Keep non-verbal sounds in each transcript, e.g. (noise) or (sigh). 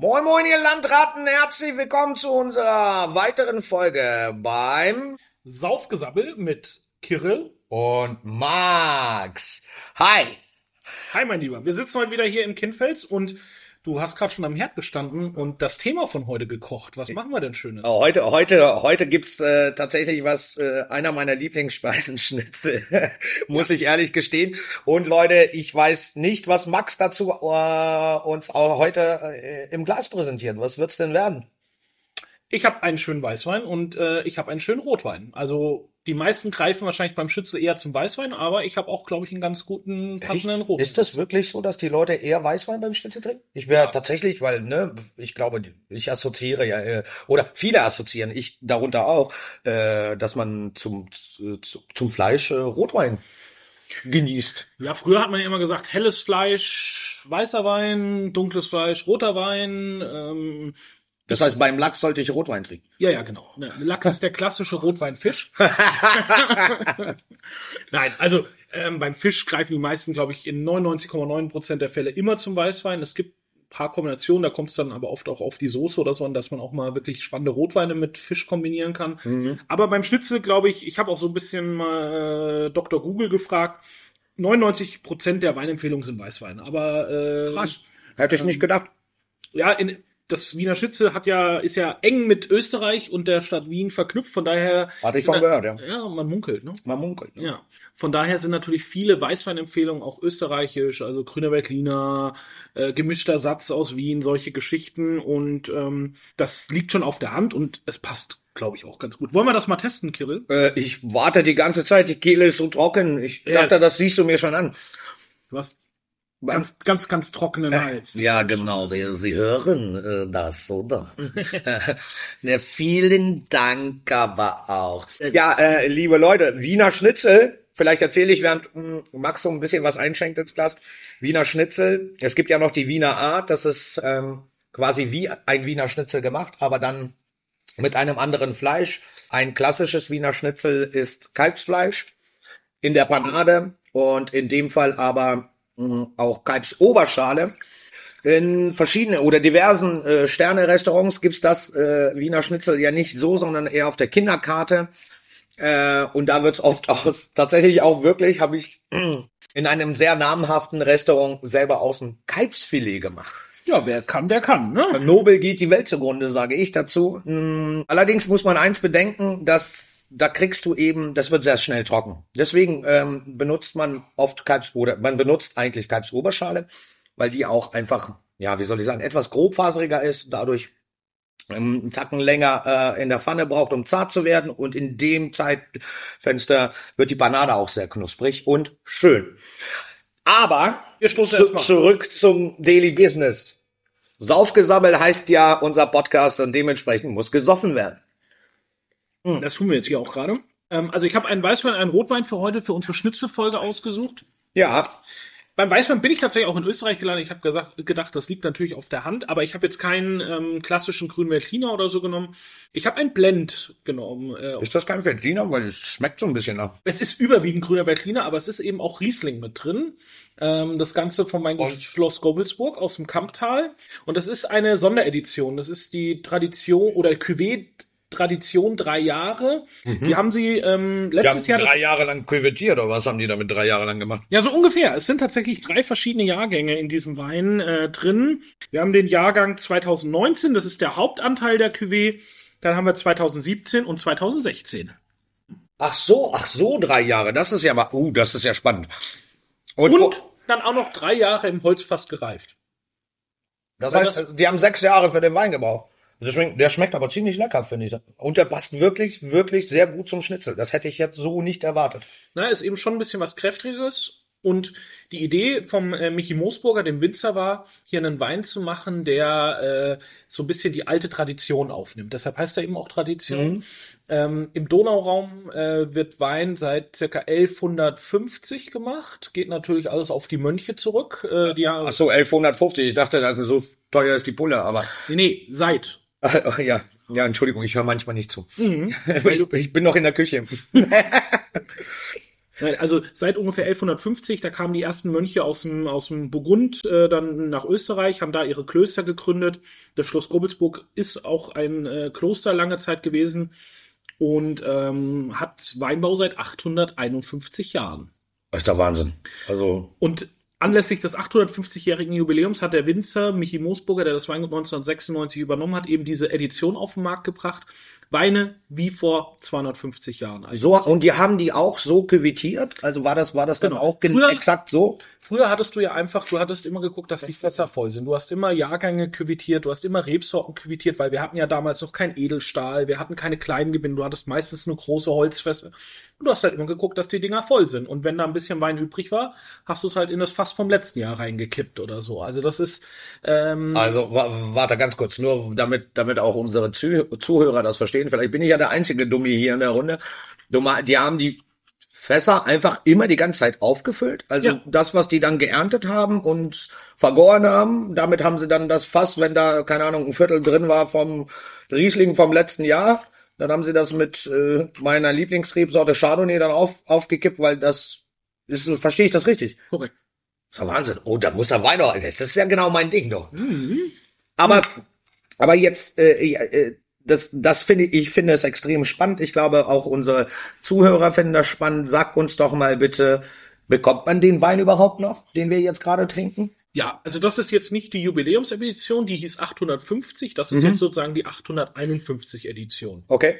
Moin Moin ihr Landratten, herzlich willkommen zu unserer weiteren Folge beim Saufgesabbel mit Kirill und Max. Hi. Hi mein Lieber, wir sitzen heute wieder hier im Kindfels und du hast gerade schon am Herd gestanden und das Thema von heute gekocht. Was machen wir denn Schönes? Oh, heute, heute, heute gibt's äh, tatsächlich was, äh, einer meiner Lieblingsspeisen, Schnitzel, (laughs) muss ich ehrlich gestehen. Und Leute, ich weiß nicht, was Max dazu äh, uns auch heute äh, im Glas präsentiert. Was wird's denn werden? Ich habe einen schönen Weißwein und äh, ich habe einen schönen Rotwein. Also die meisten greifen wahrscheinlich beim Schütze eher zum Weißwein, aber ich habe auch, glaube ich, einen ganz guten passenden Rotwein. Ist das wirklich so, dass die Leute eher Weißwein beim Schnitzel trinken? Ich wäre ja. tatsächlich, weil, ne, ich glaube, ich assoziiere ja, äh, oder viele assoziieren, ich darunter auch, äh, dass man zum, zu, zum Fleisch äh, Rotwein genießt. Ja, früher hat man ja immer gesagt, helles Fleisch, weißer Wein, dunkles Fleisch, roter Wein, ähm, das heißt, beim Lachs sollte ich Rotwein trinken. Ja, ja, genau. Lachs ist der klassische Rotweinfisch. (laughs) Nein, also ähm, beim Fisch greifen die meisten, glaube ich, in 99,9 Prozent der Fälle immer zum Weißwein. Es gibt ein paar Kombinationen, da kommt es dann aber oft auch auf die Soße oder so an, dass man auch mal wirklich spannende Rotweine mit Fisch kombinieren kann. Mhm. Aber beim Schnitzel, glaube ich, ich habe auch so ein bisschen mal äh, Dr. Google gefragt. 99 Prozent der Weinempfehlungen sind Weißweine. Aber äh, krass, hätte ich nicht gedacht. Ja, in, das Wiener Schnitzel hat ja, ist ja eng mit Österreich und der Stadt Wien verknüpft, von daher. Hatte ich schon gehört, ja. Ja, man munkelt, ne? Man munkelt. Ne? Ja. Von daher sind natürlich viele Weißweinempfehlungen auch österreichisch, also Grüner Veltliner, äh, gemischter Satz aus Wien, solche Geschichten und ähm, das liegt schon auf der Hand und es passt glaube ich, auch ganz gut. Wollen wir das mal testen, Kirill? Äh, ich warte die ganze Zeit, die Kehle ist so trocken. Ich ja. dachte, das siehst du mir schon an. Du hast Ganz, ganz, ganz trockenen äh, Hals. Ja, genau. Sie, Sie hören äh, das, oder? (laughs) ne, vielen Dank aber auch. Ja, äh, liebe Leute, Wiener Schnitzel. Vielleicht erzähle ich, während mh, hm, Max so ein bisschen was einschenkt ins Glas. Wiener Schnitzel. Es gibt ja noch die Wiener Art. Das ist ähm, quasi wie ein Wiener Schnitzel gemacht, aber dann mit einem anderen Fleisch. Ein klassisches Wiener Schnitzel ist Kalbsfleisch in der Panade und in dem Fall aber auch Kalbsoberschale. In verschiedenen oder diversen äh, Sterne-Restaurants gibt's das äh, Wiener Schnitzel ja nicht so, sondern eher auf der Kinderkarte. Äh, und da wird's oft (laughs) aus, tatsächlich auch wirklich, habe ich in einem sehr namhaften Restaurant selber aus dem Kalbsfilet gemacht. Ja, wer kann, der kann. Ne? Nobel geht die Welt zugrunde, sage ich dazu. Hm, allerdings muss man eins bedenken, dass da kriegst du eben, das wird sehr schnell trocken. Deswegen ähm, benutzt man oft Kalbs oder man benutzt eigentlich Kalbsoberschale, weil die auch einfach, ja, wie soll ich sagen, etwas grobfaseriger ist, dadurch ähm, einen Tacken länger äh, in der Pfanne braucht, um zart zu werden. Und in dem Zeitfenster wird die Panade auch sehr knusprig und schön. Aber zu, zurück zum Daily Business. Saufgesammelt heißt ja unser Podcast und dementsprechend muss gesoffen werden. Hm. Das tun wir jetzt hier auch gerade. Ähm, also ich habe einen Weißwein, einen Rotwein für heute für unsere Schnitzelfolge ausgesucht. Ja. Beim Weißwein bin ich tatsächlich auch in Österreich gelandet. Ich habe gedacht, das liegt natürlich auf der Hand, aber ich habe jetzt keinen ähm, klassischen grünen Veltliner oder so genommen. Ich habe ein Blend genommen. Äh, ist das kein Veltliner? Weil es schmeckt so ein bisschen nach. Es ist überwiegend grüner Veltliner, aber es ist eben auch Riesling mit drin. Ähm, das Ganze von meinem Schloss Gobelsburg aus dem Kamptal. Und das ist eine Sonderedition. Das ist die Tradition oder Cuvée Tradition drei Jahre. Mhm. Die haben sie ähm, letztes die haben Jahr drei Jahre lang küvettiert oder was haben die damit drei Jahre lang gemacht? Ja, so ungefähr. Es sind tatsächlich drei verschiedene Jahrgänge in diesem Wein äh, drin. Wir haben den Jahrgang 2019, das ist der Hauptanteil der Cuvée. Dann haben wir 2017 und 2016. Ach so, ach so, drei Jahre. Das ist ja mal, uh, das ist ja spannend. Und, und dann auch noch drei Jahre im Holzfass gereift. Das heißt, die haben sechs Jahre für den Wein gebraucht. Deswegen, der schmeckt aber ziemlich lecker, finde ich. Und der passt wirklich, wirklich sehr gut zum Schnitzel. Das hätte ich jetzt so nicht erwartet. Na, ist eben schon ein bisschen was Kräftigeres. Und die Idee vom äh, Michi Moosburger, dem Winzer, war, hier einen Wein zu machen, der äh, so ein bisschen die alte Tradition aufnimmt. Deshalb heißt er eben auch Tradition. Mhm. Ähm, Im Donauraum äh, wird Wein seit circa 1150 gemacht. Geht natürlich alles auf die Mönche zurück. Äh, die Ach so, 1150. Ich dachte, so teuer ist die Pulle, aber. Nee, nee, seit. ja, ja, Entschuldigung, ich höre manchmal nicht zu. Mhm. (laughs) ich bin noch in der Küche. (laughs) Also seit ungefähr 1150, da kamen die ersten Mönche aus dem, aus dem Burgund äh, dann nach Österreich, haben da ihre Klöster gegründet. Das Schloss Gobelsburg ist auch ein äh, Kloster lange Zeit gewesen und ähm, hat Weinbau seit 851 Jahren. Das ist der Wahnsinn. Also und Anlässlich des 850-jährigen Jubiläums hat der Winzer Michi Moosburger, der das Weingut 1996 übernommen hat, eben diese Edition auf den Markt gebracht. Weine wie vor 250 Jahren. Also so, und die haben die auch so quittiert? Also war das, war das dann genau. auch früher, exakt so? Früher hattest du ja einfach, du hattest immer geguckt, dass die Fässer voll sind. Du hast immer Jahrgänge quittiert, du hast immer Rebsorten quittiert, weil wir hatten ja damals noch kein Edelstahl, wir hatten keine kleinen Gewinne, du hattest meistens nur große Holzfässer. Und du hast halt immer geguckt, dass die Dinger voll sind. Und wenn da ein bisschen Wein übrig war, hast du es halt in das Fass vom letzten Jahr reingekippt oder so. Also das ist. Ähm also warte ganz kurz, nur damit, damit auch unsere Zuhörer das verstehen. Vielleicht bin ich ja der einzige Dummi hier in der Runde. Die haben die Fässer einfach immer die ganze Zeit aufgefüllt. Also ja. das, was die dann geerntet haben und vergoren haben, damit haben sie dann das Fass, wenn da, keine Ahnung, ein Viertel drin war vom Riesling vom letzten Jahr, dann haben sie das mit äh, meiner Lieblingsrebsorte Chardonnay dann auf, aufgekippt, weil das ist, verstehe ich das richtig? Korrekt. Das ist ja Wahnsinn. Oh, da muss der Wein noch, das ist ja genau mein Ding doch. Mhm. Aber, aber jetzt, äh, äh, das, das finde ich, ich finde es extrem spannend. Ich glaube, auch unsere Zuhörer finden das spannend. Sag uns doch mal bitte, bekommt man den Wein überhaupt noch, den wir jetzt gerade trinken? Ja, also das ist jetzt nicht die Jubiläumsedition, die hieß 850, das ist mhm. jetzt sozusagen die 851 Edition. Okay.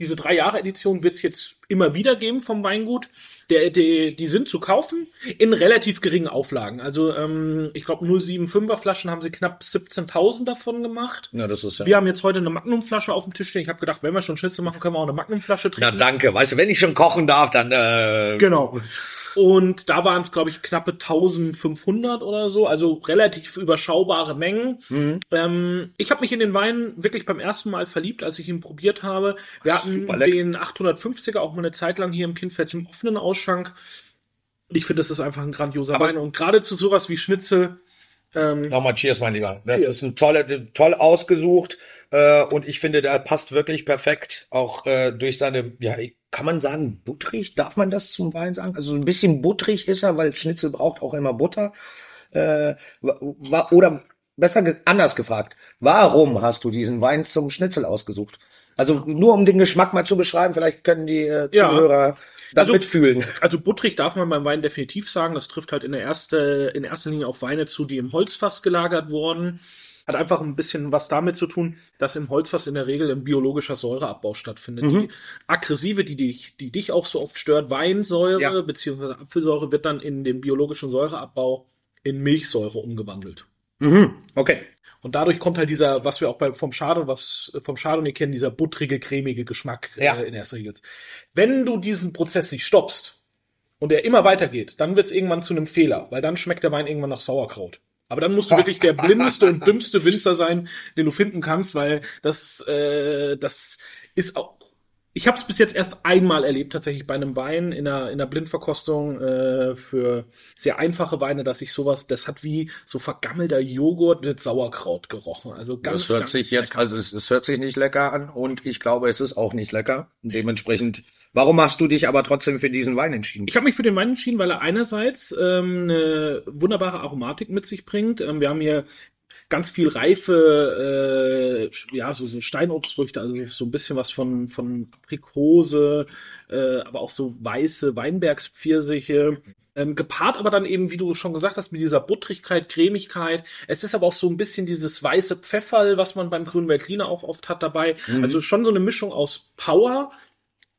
Diese drei Jahre Edition wird es jetzt immer wieder geben vom Weingut. Der, der, die sind zu kaufen in relativ geringen Auflagen. Also ähm, ich glaube 075er Flaschen haben sie knapp 17.000 davon gemacht. Ja, das ist ja. Wir haben jetzt heute eine Magnumflasche auf dem Tisch stehen. Ich habe gedacht, wenn wir schon Schnitzel machen, können wir auch eine Magnumflasche trinken. Na danke. Weißt du, wenn ich schon kochen darf, dann äh, genau. Und da waren es, glaube ich, knappe 1500 oder so, also relativ überschaubare Mengen. Mhm. Ähm, ich habe mich in den Wein wirklich beim ersten Mal verliebt, als ich ihn probiert habe. Wir hatten den 850er auch mal eine Zeit lang hier im Kindfeld im offenen Ausschank. Und ich finde, das ist einfach ein grandioser Aber Wein. Und gerade zu sowas wie Schnitzel. Ähm, Nochmal Cheers, mein Lieber. Das cheers. ist ein tolle, toll ausgesucht. Äh, und ich finde, der passt wirklich perfekt. Auch äh, durch seine, ja, kann man sagen, butterig? Darf man das zum Wein sagen? Also ein bisschen butterig ist er, weil Schnitzel braucht auch immer Butter. Äh, oder besser anders gefragt, warum hast du diesen Wein zum Schnitzel ausgesucht? Also nur um den Geschmack mal zu beschreiben, vielleicht können die äh, Zuhörer ja. das also, mitfühlen. Also butterig darf man beim Wein definitiv sagen. Das trifft halt in der erste, in erster Linie auf Weine zu, die im Holzfass gelagert wurden. Hat einfach ein bisschen was damit zu tun, dass im Holzfass in der Regel ein biologischer Säureabbau stattfindet. Mhm. Die aggressive, die dich, die dich auch so oft stört, Weinsäure ja. bzw. Apfelsäure wird dann in dem biologischen Säureabbau in Milchsäure umgewandelt. Mhm. Okay. Und dadurch kommt halt dieser, was wir auch bei, vom Chardonnay, was vom Chardonnay kennen, dieser buttrige, cremige Geschmack ja. äh, in erster Linie. Wenn du diesen Prozess nicht stoppst und er immer weitergeht, dann wird es irgendwann zu einem Fehler, weil dann schmeckt der Wein irgendwann nach Sauerkraut. Aber dann musst du wirklich der (laughs) blindeste und dümmste Winzer sein, den du finden kannst, weil das, äh, das ist auch. Ich habe es bis jetzt erst einmal erlebt, tatsächlich bei einem Wein in einer, in einer Blindverkostung äh, für sehr einfache Weine, dass ich sowas, das hat wie so vergammelter Joghurt mit Sauerkraut gerochen. Also ganz. Das hört ganz sich jetzt, also es, es hört sich nicht lecker an und ich glaube, es ist auch nicht lecker. Dementsprechend Warum hast du dich aber trotzdem für diesen Wein entschieden? Ich habe mich für den Wein entschieden, weil er einerseits ähm, eine wunderbare Aromatik mit sich bringt. Ähm, wir haben hier ganz viel reife, äh, ja, so, so Steinobstfrüchte, also so ein bisschen was von, von Aprikose, äh, aber auch so weiße Weinbergspfirsiche. Ähm, gepaart aber dann eben, wie du schon gesagt hast, mit dieser Buttrigkeit, Cremigkeit. Es ist aber auch so ein bisschen dieses weiße Pfefferl, was man beim grünen Veltliner auch oft hat dabei. Mhm. Also schon so eine Mischung aus Power,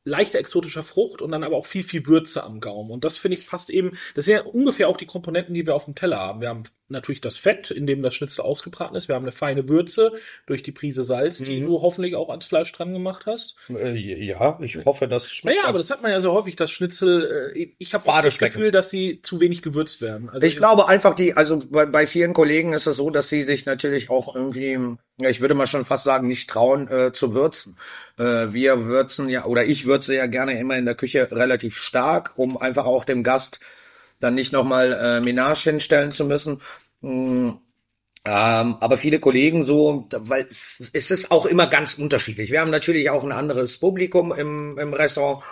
leichter exotischer Frucht und dann aber auch viel, viel Würze am Gaumen. Und das finde ich fast eben, das sind ja ungefähr auch die Komponenten, die wir auf dem Teller haben. Wir haben natürlich das Fett, in dem das Schnitzel ausgebraten ist. Wir haben eine feine Würze durch die Prise Salz, die mhm. du hoffentlich auch ans Fleisch dran gemacht hast. Äh, ja, ich hoffe, das schmeckt. Naja, aber das hat man ja so häufig, das Schnitzel, äh, ich habe das Gefühl, dass sie zu wenig gewürzt werden. Also ich glaube einfach, die, also bei, bei vielen Kollegen ist es so, dass sie sich natürlich auch irgendwie, ich würde mal schon fast sagen, nicht trauen äh, zu würzen. Äh, wir würzen ja, oder ich würze ja gerne immer in der Küche relativ stark, um einfach auch dem Gast dann nicht nochmal äh, Menage hinstellen zu müssen. Mm, ähm, aber viele Kollegen so, weil es ist auch immer ganz unterschiedlich. Wir haben natürlich auch ein anderes Publikum im, im Restaurant.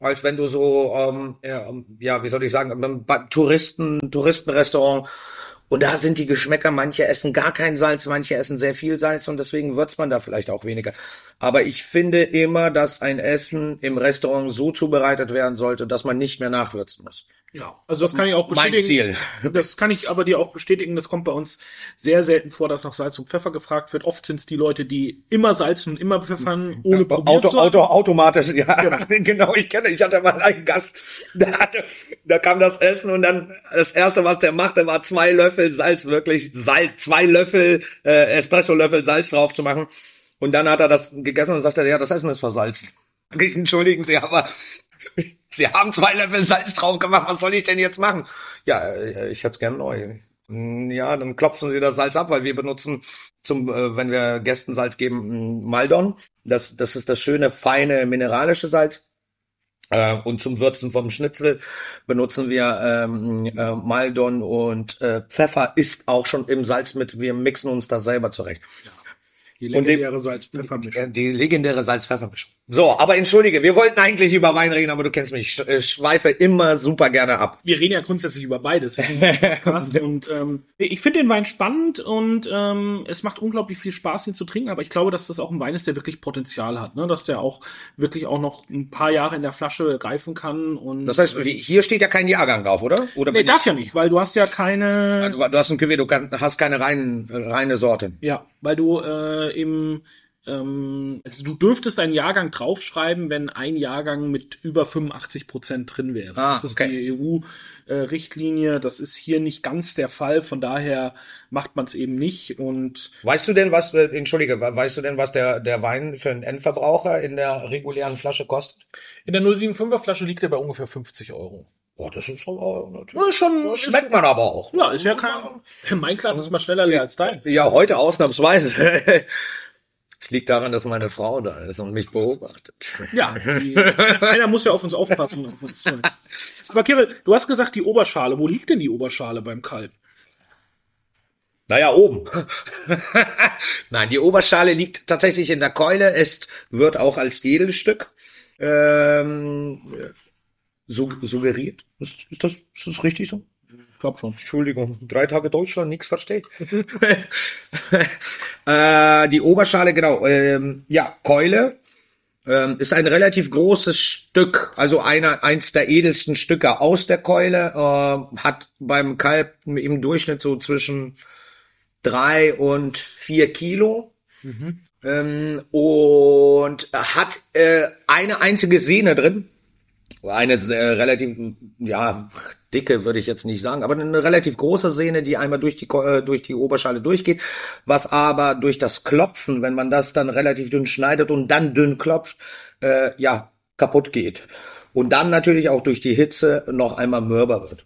als wenn du so, ähm, ja, ja, wie soll ich sagen, beim Touristen, Touristenrestaurant und da sind die Geschmäcker, manche essen gar kein Salz, manche essen sehr viel Salz und deswegen würzt man da vielleicht auch weniger. Aber ich finde immer, dass ein Essen im Restaurant so zubereitet werden sollte, dass man nicht mehr nachwürzen muss. Ja, also das kann ich auch bestätigen. Mein Ziel. Das kann ich aber dir auch bestätigen. Das kommt bei uns sehr selten vor, dass nach Salz und Pfeffer gefragt wird. Oft sind es die Leute, die immer salzen und immer pfeffern, ohne ja, Auto, Auto, automatisch, ja. Genau. (laughs) genau, ich kenne, ich hatte mal einen Gast, der hatte, da kam das Essen und dann das erste, was der machte, war zwei Löffel Salz, wirklich Salz, zwei Löffel, äh, Espresso-Löffel Salz drauf zu machen. Und dann hat er das gegessen und sagte, ja, das Essen ist versalzen. Entschuldigen Sie, aber Sie haben zwei Löffel Salz drauf gemacht, was soll ich denn jetzt machen? Ja, äh, ich hätte es gern neu. Hm, ja, dann klopfen Sie das Salz ab, weil wir benutzen zum, äh, wenn wir Gästen Salz geben, Maldon. Das, das ist das schöne, feine, mineralische Salz. Äh, und zum Würzen vom Schnitzel benutzen wir ähm, äh, Maldon und äh, Pfeffer ist auch schon im Salz mit. Wir mixen uns das selber zurecht. Ja. Die legendäre Salz-Pfeffer-Mischung. Die legendäre Salz-Pfeffer-Mischung. So, aber entschuldige, wir wollten eigentlich über Wein reden, aber du kennst mich, ich äh, schweife immer super gerne ab. Wir reden ja grundsätzlich über beides. (laughs) und ähm, ich finde den Wein spannend und ähm, es macht unglaublich viel Spaß, ihn zu trinken, aber ich glaube, dass das auch ein Wein ist, der wirklich Potenzial hat, ne? dass der auch wirklich auch noch ein paar Jahre in der Flasche reifen kann. Und das heißt, hier steht ja kein Jahrgang drauf, oder? Oder nee, darf ja nicht, weil du hast ja keine. Du, hast ein Cuvée, du hast keine rein, reine Sorte. Ja, weil du äh, im ähm, also du dürftest einen Jahrgang draufschreiben, wenn ein Jahrgang mit über 85 Prozent drin wäre. Ah, das ist okay. die EU-Richtlinie. Äh, das ist hier nicht ganz der Fall. Von daher macht man es eben nicht. Und weißt du denn, was, äh, entschuldige, weißt du denn, was der, der Wein für einen Endverbraucher in der regulären Flasche kostet? In der 075er Flasche liegt er bei ungefähr 50 Euro. Oh, das ist aber natürlich. Das schon, das schmeckt man aber auch. Ja, ist ja kein. (laughs) Mein Glas ist mal schneller leer als dein. Ja, heute ausnahmsweise. (laughs) Es liegt daran, dass meine Frau da ist und mich beobachtet. Ja, die, einer muss ja auf uns aufpassen. Auf uns. Aber Kirill, du hast gesagt, die Oberschale. Wo liegt denn die Oberschale beim Kalb? Naja, oben. (laughs) Nein, die Oberschale liegt tatsächlich in der Keule. Es wird auch als Edelstück ähm, suggeriert. Ist, ist, das, ist das richtig so? Glaube schon. Entschuldigung, drei Tage Deutschland, nichts versteht. (laughs) äh, die Oberschale, genau, ähm, ja, Keule. Ähm, ist ein relativ großes Stück, also einer, eins der edelsten Stücke aus der Keule, äh, hat beim Kalb im Durchschnitt so zwischen drei und vier Kilo. Mhm. Ähm, und hat äh, eine einzige Sehne drin, eine äh, relativ, ja, dicke würde ich jetzt nicht sagen, aber eine relativ große Sehne, die einmal durch die, äh, durch die Oberschale durchgeht, was aber durch das Klopfen, wenn man das dann relativ dünn schneidet und dann dünn klopft, äh, ja, kaputt geht. Und dann natürlich auch durch die Hitze noch einmal mürber wird.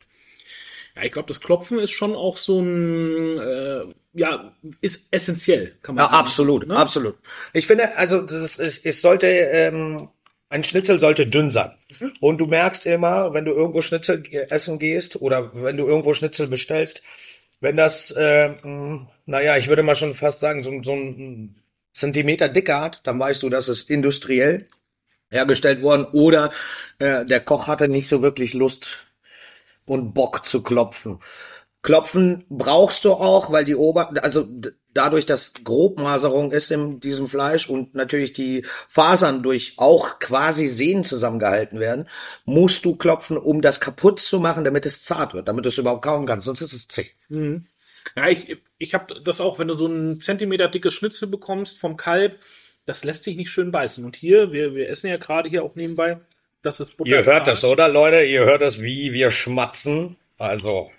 Ja, ich glaube, das Klopfen ist schon auch so ein, äh, ja, ist essentiell, kann man ja, sagen. Absolut, ne? absolut. Ich finde, also das ist, es sollte ähm, ein Schnitzel sollte dünn sein. Und du merkst immer, wenn du irgendwo Schnitzel essen gehst oder wenn du irgendwo Schnitzel bestellst, wenn das, äh, naja, ich würde mal schon fast sagen, so, so ein Zentimeter dicker hat, dann weißt du, dass es industriell hergestellt worden oder äh, der Koch hatte nicht so wirklich Lust und Bock zu klopfen. Klopfen brauchst du auch, weil die Ober, also dadurch, dass Grobmaserung ist in diesem Fleisch und natürlich die Fasern durch auch quasi Sehnen zusammengehalten werden, musst du klopfen, um das kaputt zu machen, damit es zart wird, damit du es überhaupt kauen kannst, sonst ist es zäh. Mhm. Ja, ich, ich habe das auch, wenn du so ein Zentimeter dickes Schnitzel bekommst vom Kalb, das lässt sich nicht schön beißen. Und hier, wir, wir essen ja gerade hier auch nebenbei, das ist Butter. Ihr hört das, oder Leute? Ihr hört das, wie wir schmatzen. Also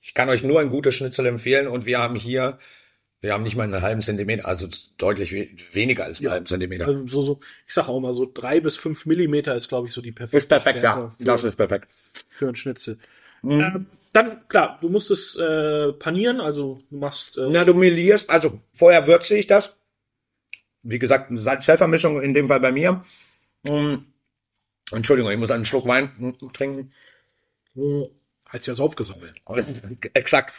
ich kann euch nur ein gutes Schnitzel empfehlen und wir haben hier, wir haben nicht mal einen halben Zentimeter, also deutlich we weniger als einen ja, halben Zentimeter. Also so, so, ich sage auch mal so drei bis fünf Millimeter ist, glaube ich, so die perfekte. Ist perfekt, ja. Für, das ist perfekt. Für ein Schnitzel. Mhm. Ähm, dann, klar, du musst es äh, panieren, also du machst. Äh, Na, du melierst, also vorher würze ich das. Wie gesagt, Salz-Pfeffer-Mischung in dem Fall bei mir. Um, Entschuldigung, ich muss einen Schluck Wein trinken. Heißt ja aufgesammelt. Exakt.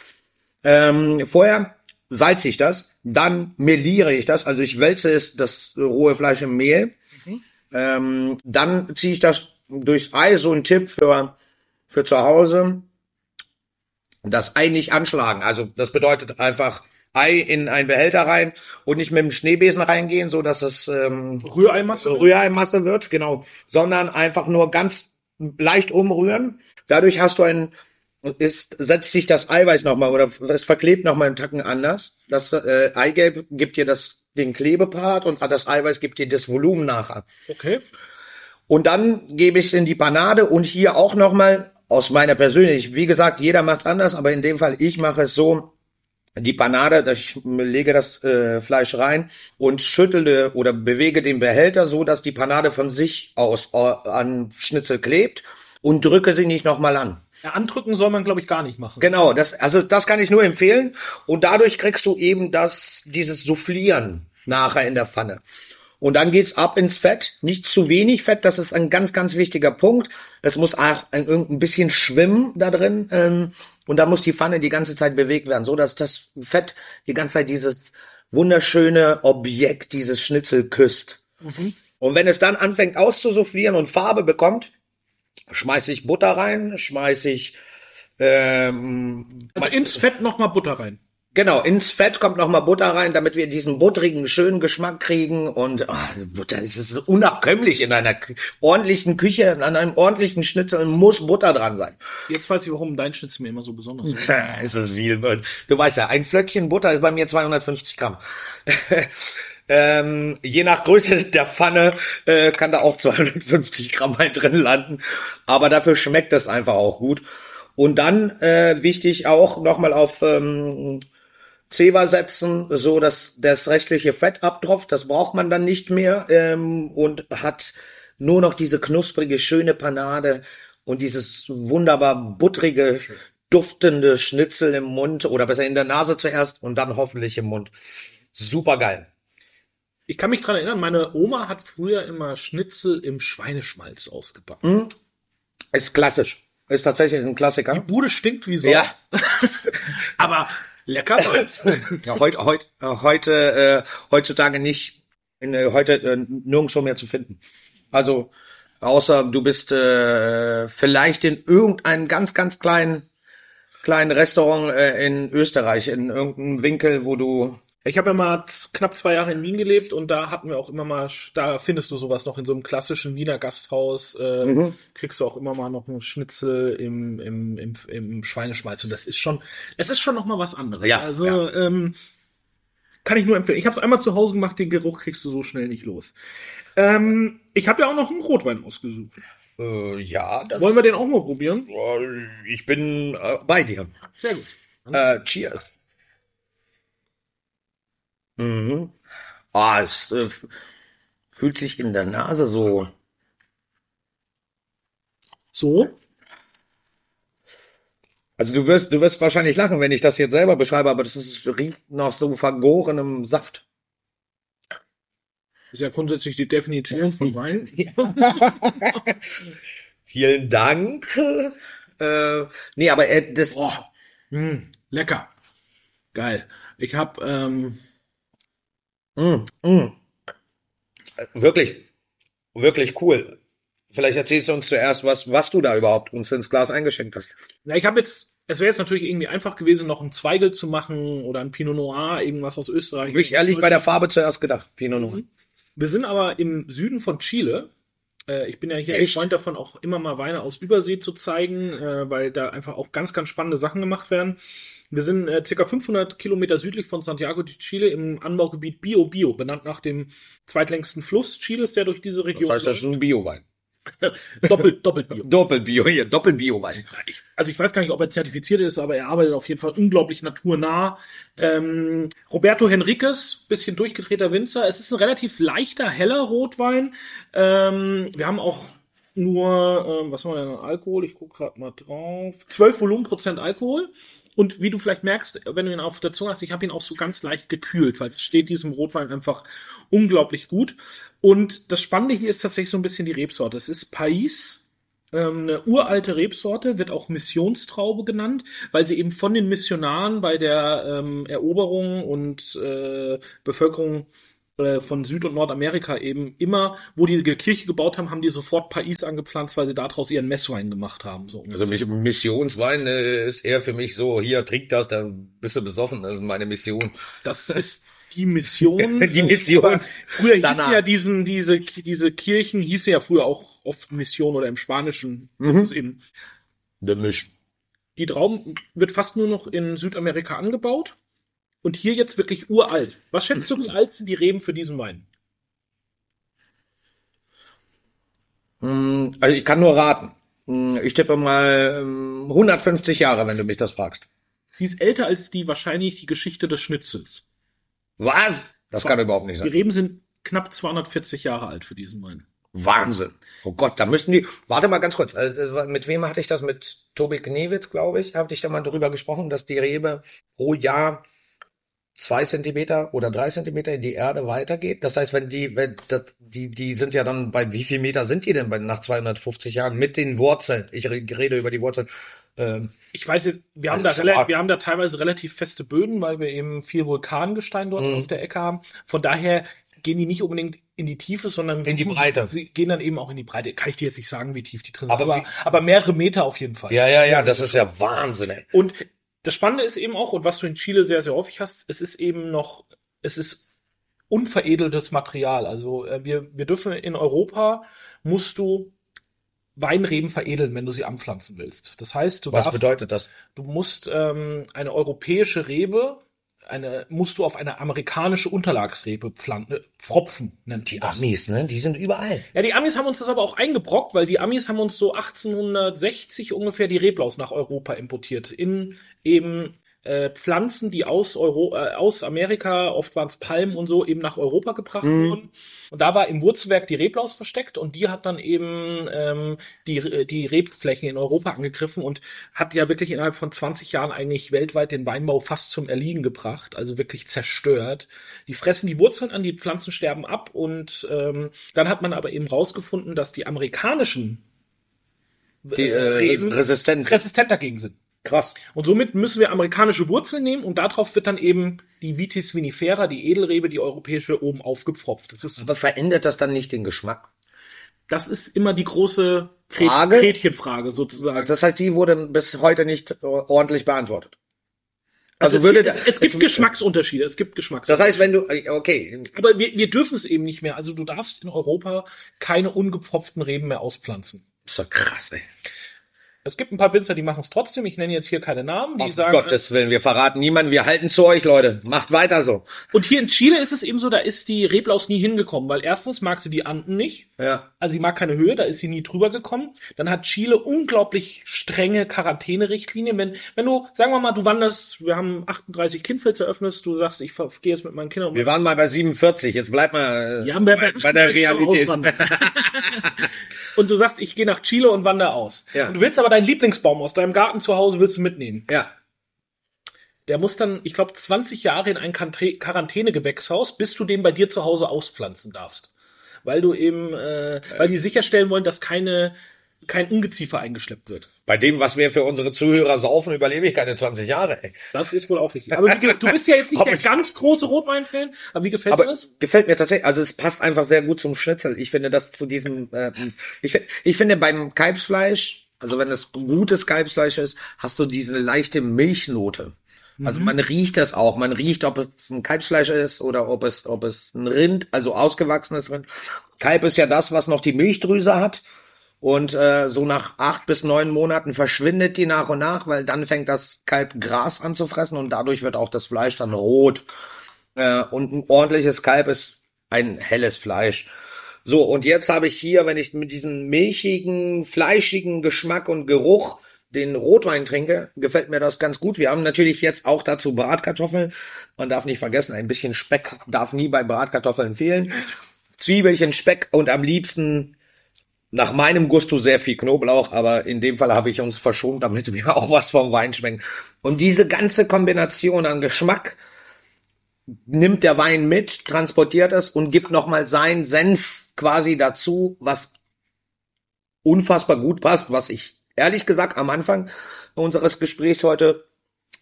Ähm, vorher salze ich das, dann meliere ich das, also ich wälze es, das rohe Fleisch im Mehl. Mhm. Ähm, dann ziehe ich das durchs Ei so ein Tipp für, für zu Hause. Das Ei nicht anschlagen. Also das bedeutet einfach Ei in einen Behälter rein und nicht mit dem Schneebesen reingehen, so dass es ähm, Rühreimasse. Rühreimasse wird, genau, sondern einfach nur ganz leicht umrühren. Dadurch hast du ein ist, setzt sich das Eiweiß nochmal oder es verklebt nochmal einen Tacken anders. Das äh, Eigelb gibt dir das den Klebepart und das Eiweiß gibt dir das Volumen nachher. Okay. Und dann gebe ich es in die Panade und hier auch nochmal aus meiner persönlichen, wie gesagt, jeder macht's anders, aber in dem Fall, ich mache es so, die Panade, ich lege das äh, Fleisch rein und schüttle oder bewege den Behälter so, dass die Panade von sich aus äh, an Schnitzel klebt und drücke sie nicht nochmal an. Ja, andrücken soll man, glaube ich, gar nicht machen. Genau, das, also das kann ich nur empfehlen. Und dadurch kriegst du eben das, dieses Soufflieren nachher in der Pfanne. Und dann geht's ab ins Fett. Nicht zu wenig Fett, das ist ein ganz, ganz wichtiger Punkt. Es muss auch ein, ein bisschen schwimmen da drin. Ähm, und da muss die Pfanne die ganze Zeit bewegt werden, so dass das Fett die ganze Zeit dieses wunderschöne Objekt, dieses Schnitzel küsst. Mhm. Und wenn es dann anfängt auszusoufflieren und Farbe bekommt, schmeiße ich Butter rein, schmeiße ich ähm, also ins Fett nochmal Butter rein. Genau, ins Fett kommt nochmal Butter rein, damit wir diesen butterigen, schönen Geschmack kriegen. Und oh, Butter das ist unabkömmlich in einer ordentlichen Küche, an einem ordentlichen Schnitzel muss Butter dran sein. Jetzt weiß ich, warum dein Schnitzel mir immer so besonders ist. (laughs) ist das viel. Du weißt ja, ein Flöckchen Butter ist bei mir 250 Gramm. Ähm, je nach Größe (laughs) der Pfanne äh, kann da auch 250 Gramm mal drin landen. Aber dafür schmeckt das einfach auch gut. Und dann äh, wichtig auch nochmal auf ähm, Zewa setzen, so dass das restliche Fett abtropft. Das braucht man dann nicht mehr ähm, und hat nur noch diese knusprige, schöne Panade und dieses wunderbar buttrige, duftende Schnitzel im Mund oder besser in der Nase zuerst und dann hoffentlich im Mund. Super geil. Ich kann mich dran erinnern, meine Oma hat früher immer Schnitzel im Schweineschmalz ausgebacken. Mhm. Ist klassisch. Ist tatsächlich ein Klassiker. Die Bude stinkt wie so. Ja. (laughs) Aber lecker Holz. (laughs) ja, heute, heute, heute, äh, heutzutage nicht, in, äh, heute äh, nirgendwo mehr zu finden. Also, außer du bist äh, vielleicht in irgendeinem ganz, ganz kleinen, kleinen Restaurant äh, in Österreich, in irgendeinem Winkel, wo du ich habe ja mal knapp zwei Jahre in Wien gelebt und da hatten wir auch immer mal, da findest du sowas noch in so einem klassischen Wiener Gasthaus, äh, mhm. kriegst du auch immer mal noch einen Schnitzel im, im, im, im Schweineschmalz und das ist schon, es ist schon noch mal was anderes. Ja, also ja. Ähm, kann ich nur empfehlen. Ich habe es einmal zu Hause gemacht, den Geruch kriegst du so schnell nicht los. Ähm, ich habe ja auch noch einen Rotwein ausgesucht. Äh, ja, das. Wollen wir den auch mal probieren? Ich bin äh, bei dir. Sehr gut. Äh, cheers. Mhm. Ah, es äh, fühlt sich in der Nase so. So? Also du wirst, du wirst wahrscheinlich lachen, wenn ich das jetzt selber beschreibe, aber das ist, riecht nach so vergorenem Saft. Das ist ja grundsätzlich die Definition von Wein. (laughs) Vielen Dank. Äh, nee, aber äh, das. Boah. Mm, lecker. Geil. Ich hab ähm, Mm, mm. Wirklich, wirklich cool. Vielleicht erzählst du uns zuerst, was, was du da überhaupt uns ins Glas eingeschenkt hast. Na, ich habe jetzt, es wäre jetzt natürlich irgendwie einfach gewesen, noch ein Zweigel zu machen oder ein Pinot Noir, irgendwas aus Österreich. Hab ich ehrlich bei der Farbe zuerst gedacht, Pinot Noir. Mhm. Wir sind aber im Süden von Chile. Äh, ich bin ja hier Echt? Freund davon, auch immer mal Weine aus Übersee zu zeigen, äh, weil da einfach auch ganz, ganz spannende Sachen gemacht werden. Wir sind äh, circa 500 Kilometer südlich von Santiago de Chile im Anbaugebiet Bio Bio, benannt nach dem zweitlängsten Fluss Chiles, der durch diese Region. Das heißt, das ist ein Bio-Wein. (laughs) doppelt, doppelt Bio. Doppelt Bio, hier, doppelt Bio-Wein. Also ich weiß gar nicht, ob er zertifiziert ist, aber er arbeitet auf jeden Fall unglaublich naturnah. Ähm, Roberto Henriquez, bisschen durchgedrehter Winzer. Es ist ein relativ leichter, heller Rotwein. Ähm, wir haben auch nur, ähm, was haben wir denn an Alkohol? Ich gucke gerade mal drauf. 12 Volumenprozent Alkohol. Und wie du vielleicht merkst, wenn du ihn auf der Zunge hast, ich habe ihn auch so ganz leicht gekühlt, weil es steht diesem Rotwein einfach unglaublich gut. Und das Spannende hier ist tatsächlich so ein bisschen die Rebsorte. Es ist Pais, ähm, eine uralte Rebsorte, wird auch Missionstraube genannt, weil sie eben von den Missionaren bei der ähm, Eroberung und äh, Bevölkerung äh, von Süd- und Nordamerika eben immer, wo die Kirche gebaut haben, haben die sofort Pais angepflanzt, weil sie daraus ihren Messwein gemacht haben. So. Also Missionswein äh, ist eher für mich so, hier trink das, dann bist du besoffen. Das ist meine Mission. Das (laughs) ist die Mission. (laughs) Die Mission. Früher hieß Danach. ja diesen, diese, diese Kirchen hieß ja früher auch oft Mission oder im Spanischen. Mhm. Das ist eben, Gemischt. die Trauben wird fast nur noch in Südamerika angebaut. Und hier jetzt wirklich uralt. Was schätzt du, wie alt sind die Reben für diesen Wein? Hm, Also ich kann nur raten. Hm, Ich tippe mal ähm, 150 Jahre, wenn du mich das fragst. Sie ist älter als die wahrscheinlich die Geschichte des Schnitzels. Was? Das kann überhaupt nicht Die sein. Reben sind knapp 240 Jahre alt für diesen Wein. Wahnsinn. Oh Gott, da müssten die. Warte mal ganz kurz. Also, mit wem hatte ich das? Mit Tobi Knewitz, glaube ich. Habe ich da mal drüber gesprochen, dass die Rebe pro Jahr zwei Zentimeter oder drei Zentimeter in die Erde weitergeht. Das heißt, wenn die, wenn das, die, die sind ja dann bei wie viel Meter sind die denn bei, nach 250 Jahren mit den Wurzeln? Ich re- rede über die Wurzeln. Ähm, Ich weiß jetzt, wir haben, Das da, wir haben da teilweise relativ feste Böden, weil wir eben viel Vulkangestein dort Mhm. auf der Ecke haben. Von daher gehen die nicht unbedingt in die Tiefe, sondern In die sie- Breite. Sie gehen dann eben auch in die Breite. Kann ich dir jetzt nicht sagen, wie tief die drin Aber sind, aber, wie- aber mehrere Meter auf jeden Fall. ja, ja, ja, das ist ja Wahnsinn. Ey. Und das Spannende ist eben auch, und was du in Chile sehr, sehr häufig hast, es ist eben noch, es ist unveredeltes Material. Also äh, wir, wir dürfen in Europa, musst du Weinreben veredeln, wenn du sie anpflanzen willst. Das heißt, du Was darfst, bedeutet das? du musst ähm, eine europäische Rebe, eine, musst du auf eine amerikanische Unterlagsrebe pflanzen, äh, pfropfen, nennt Die das. Amis, ne? Die sind überall. Ja, die Amis haben uns das aber auch eingebrockt, weil die Amis haben uns so 1860 ungefähr die Reblaus nach Europa importiert. In eben äh, Pflanzen, die aus, Euro, äh, aus Amerika, oft waren es Palmen und so, eben nach Europa gebracht Mhm. wurden. Und da war im Wurzelwerk die Reblaus versteckt und die hat dann eben ähm, die, die Rebflächen in Europa angegriffen und hat ja wirklich innerhalb von 20 Jahren eigentlich weltweit den Weinbau fast zum Erliegen gebracht, also wirklich zerstört. Die fressen die Wurzeln an, die Pflanzen sterben ab und ähm, dann hat man aber eben rausgefunden, dass die amerikanischen Die äh, Reben resistent. resistent dagegen sind. Krass. Und somit müssen wir amerikanische Wurzeln nehmen und darauf wird dann eben die Vitis vinifera, die Edelrebe, die europäische, oben aufgepfropft. Aber verändert das dann nicht den Geschmack? das ist immer die große Gret Frage? Gretchenfrage sozusagen. Das heißt, die wurde bis heute nicht äh, ordentlich beantwortet. Also, Also es, würde gibt, es, es gibt Geschmacksunterschiede, es gibt Geschmacksunterschiede. Das heißt, wenn du äh, okay, Aber wir, wir dürfen es eben nicht mehr. Also du darfst in Europa keine ungepfropften Reben mehr auspflanzen. ist doch krass, ey. Es gibt ein paar Winzer, die machen es trotzdem. Ich nenne jetzt hier keine Namen. Die Auf sagen, äh, Gottes Willen, wir verraten niemanden, wir halten zu euch, Leute. Macht weiter so. Und hier in Chile ist es eben so, da ist die Reblaus nie hingekommen, weil erstens mag sie die Anden nicht. Ja. Also sie mag keine Höhe, da ist sie nie drüber gekommen. Dann hat Chile unglaublich strenge Quarantänerichtlinien. Wenn, wenn du, sagen wir mal, du wanderst, wir haben 38 Kindfels eröffnet, du sagst, ich gehe jetzt mit meinen Kindern um. Wir waren mal bei 47, jetzt bleib mal äh, Ja, bei, bei, bei der Realität. (laughs) und du sagst, ich gehe nach Chile und wandere aus. Ja. Und du willst aber deinen Lieblingsbaum aus deinem Garten zu Hause willst du mitnehmen. Ja. Der muss dann, ich glaube, 20 Jahre in ein Quarantä- Quarantänegewächshaus, bis du den bei dir zu Hause auspflanzen darfst. Weil du eben, äh, weil die sicherstellen wollen, dass keine, kein Ungeziefer eingeschleppt wird. Bei dem, was wir für unsere Zuhörer saufen, überlebe ich keine 20 Jahre, ey. Das ist wohl auch richtig. Aber wie, du bist ja jetzt nicht der ganz große Rotwein-Fan, aber wie gefällt dir Aber das? gefällt mir tatsächlich, also es passt einfach sehr gut zum Schnitzel. Ich finde das zu diesem, äh, ich, ich finde beim Kalbsfleisch, also wenn es gutes Kalbsfleisch ist, hast du diese leichte Milchnote. Also man riecht das auch. Man riecht, ob es ein Kalbsfleisch ist oder ob es, ob es ein Rind, also ausgewachsenes Rind. Kalb ist ja das, was noch die Milchdrüse hat. Und äh, so nach acht bis neun Monaten verschwindet die nach und nach, weil dann fängt das Kalb Gras an zu fressen und dadurch wird auch das Fleisch dann rot. Äh, und ein ordentliches Kalb ist ein helles Fleisch. So, und jetzt habe ich hier, wenn ich mit diesem milchigen, fleischigen Geschmack und Geruch den Rotwein trinke, gefällt mir das ganz gut. Wir haben natürlich jetzt auch dazu Bratkartoffeln. Man darf nicht vergessen, ein bisschen Speck darf nie bei Bratkartoffeln fehlen. Zwiebelchen, Speck und am liebsten nach meinem Gusto sehr viel Knoblauch, aber in dem Fall habe ich uns verschont, damit wir auch was vom Wein schmecken. Und diese ganze Kombination an Geschmack nimmt der Wein mit, transportiert es und gibt nochmal seinen Senf quasi dazu, was unfassbar gut passt, was ich ehrlich gesagt am Anfang unseres Gesprächs heute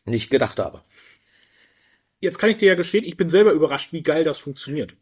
nicht gedacht habe. Jetzt kann ich dir ja gestehen, ich bin selber überrascht, wie geil das funktioniert.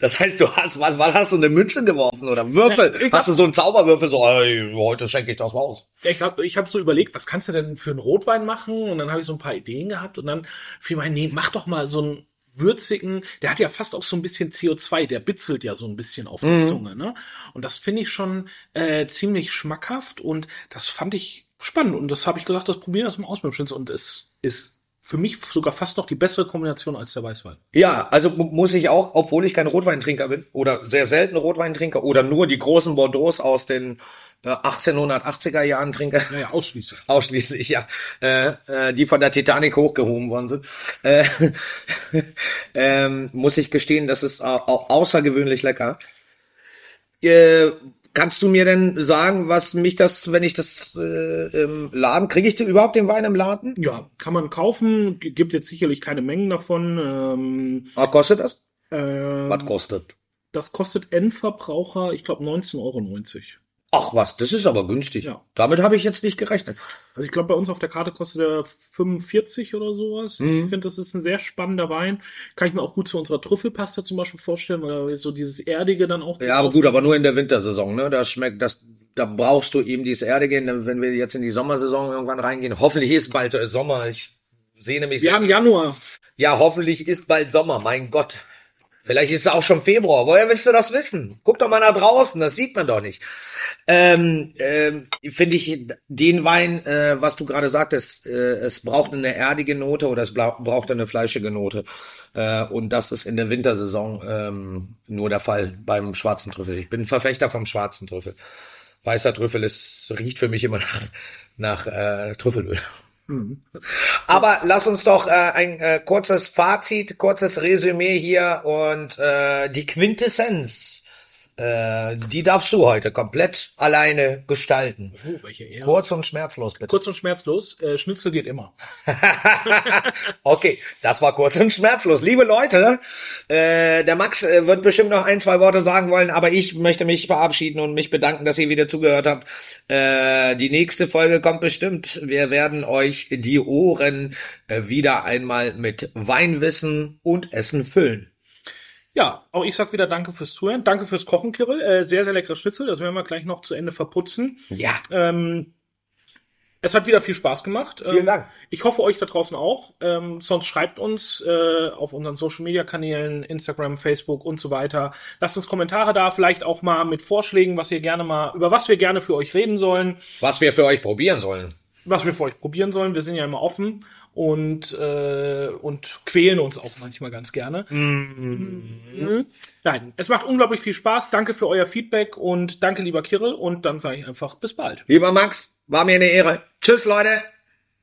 Das heißt, du hast, wann, wann hast du eine Münze geworfen oder Würfel? Ja, hast hab- du so einen Zauberwürfel, so, ey, heute schenke ich das raus. Ich habe ich hab so überlegt, was kannst du denn für einen Rotwein machen? Und dann habe ich so ein paar Ideen gehabt und dann fiel mir nee, mach doch mal so einen würzigen, der hat ja fast auch so ein bisschen CO2, der bitzelt ja so ein bisschen auf die Zunge, ne? Und das finde ich schon äh, ziemlich schmackhaft und das fand ich spannend und das habe ich gesagt, das probieren wir mal aus mit dem Schnitzel und es ist für mich sogar fast noch die bessere Kombination als der Weißwein. Ja, also mu- muss ich auch, obwohl ich kein Rotweintrinker bin oder sehr selten Rotweintrinker oder nur die großen Bordeaux aus den äh, 1880er Jahren trinke, Naja, ausschließlich. (laughs) ausschließlich, ja, äh, äh, die von der Titanic hochgehoben worden sind, äh, (laughs) ähm, muss ich gestehen, das ist au außergewöhnlich lecker. Äh, kannst du mir denn sagen, was mich das, wenn ich das äh, im Laden, kriege ich denn überhaupt den Wein im Laden? Ja, kann man kaufen, gibt jetzt sicherlich keine Mengen davon. Ähm, Was kostet das? ähm, Was kostet? Das kostet Endverbraucher, ich glaube, 19,90 Euro. Ach was, das ist aber günstig. Ja. Damit habe ich jetzt nicht gerechnet. Also ich glaube, bei uns auf der Karte kostet er 45 oder sowas. Mhm. Ich finde, das ist ein sehr spannender Wein. Kann ich mir auch gut zu unserer Trüffelpasta zum Beispiel vorstellen, weil so dieses Erdige dann auch. Ja, aber gut, aber nur in der Wintersaison, ne? Da schmeckt das, da brauchst du eben dieses Erdegehen, wenn wir jetzt in die Sommersaison irgendwann reingehen. Hoffentlich ist bald äh, Sommer. Ich sehne mich Wir sehr. haben Januar. Ja, hoffentlich ist bald Sommer, mein Gott. Vielleicht ist es auch schon Februar. Woher willst du das wissen? Guck doch mal nach draußen, das sieht man doch nicht. Ähm, ähm, Finde ich den Wein, äh, was du gerade sagtest, äh, es braucht eine erdige Note oder es braucht eine fleischige Note. Äh, und das ist in der Wintersaison ähm, nur der Fall beim schwarzen Trüffel. Ich bin Verfechter vom schwarzen Trüffel. Weißer Trüffel ist, riecht für mich immer nach, nach äh, Trüffelöl. Aber lass uns doch äh, ein äh, kurzes Fazit, kurzes Resümee hier und äh, die Quintessenz. Äh, die darfst du heute komplett alleine gestalten. Oh, welche Ehre. Kurz und schmerzlos, bitte. Kurz und schmerzlos. Äh, Schnitzel geht immer. (laughs) okay, das war kurz und schmerzlos. Liebe Leute, äh, der Max äh, wird bestimmt noch ein, zwei Worte sagen wollen, aber ich möchte mich verabschieden und mich bedanken, dass ihr wieder zugehört habt. Äh, die nächste Folge kommt bestimmt. Wir werden euch die Ohren wieder einmal mit Weinwissen und Essen füllen. Ja, auch ich sag wieder Danke fürs Zuhören. Danke fürs Kochen, Kirill. Äh, sehr, sehr leckeres Schnitzel. Das werden wir gleich noch zu Ende verputzen. Ja, Ähm, es hat wieder viel Spaß gemacht. Vielen Ähm, Dank. Ich hoffe, euch da draußen auch. Ähm, sonst schreibt uns äh, auf unseren Social Media Kanälen, Instagram, Facebook und so weiter. Lasst uns Kommentare da, vielleicht auch mal mit Vorschlägen, was ihr gerne mal, über was wir gerne für euch reden sollen, was wir für euch probieren sollen. was wir für euch probieren sollen. Wir sind ja immer offen und äh, und quälen uns auch manchmal ganz gerne. Mhm. Nein, es macht unglaublich viel Spaß. Danke für euer Feedback und danke, lieber Kirill. Und dann sage ich einfach bis bald. Lieber Max, war mir eine Ehre. Tschüss, Leute.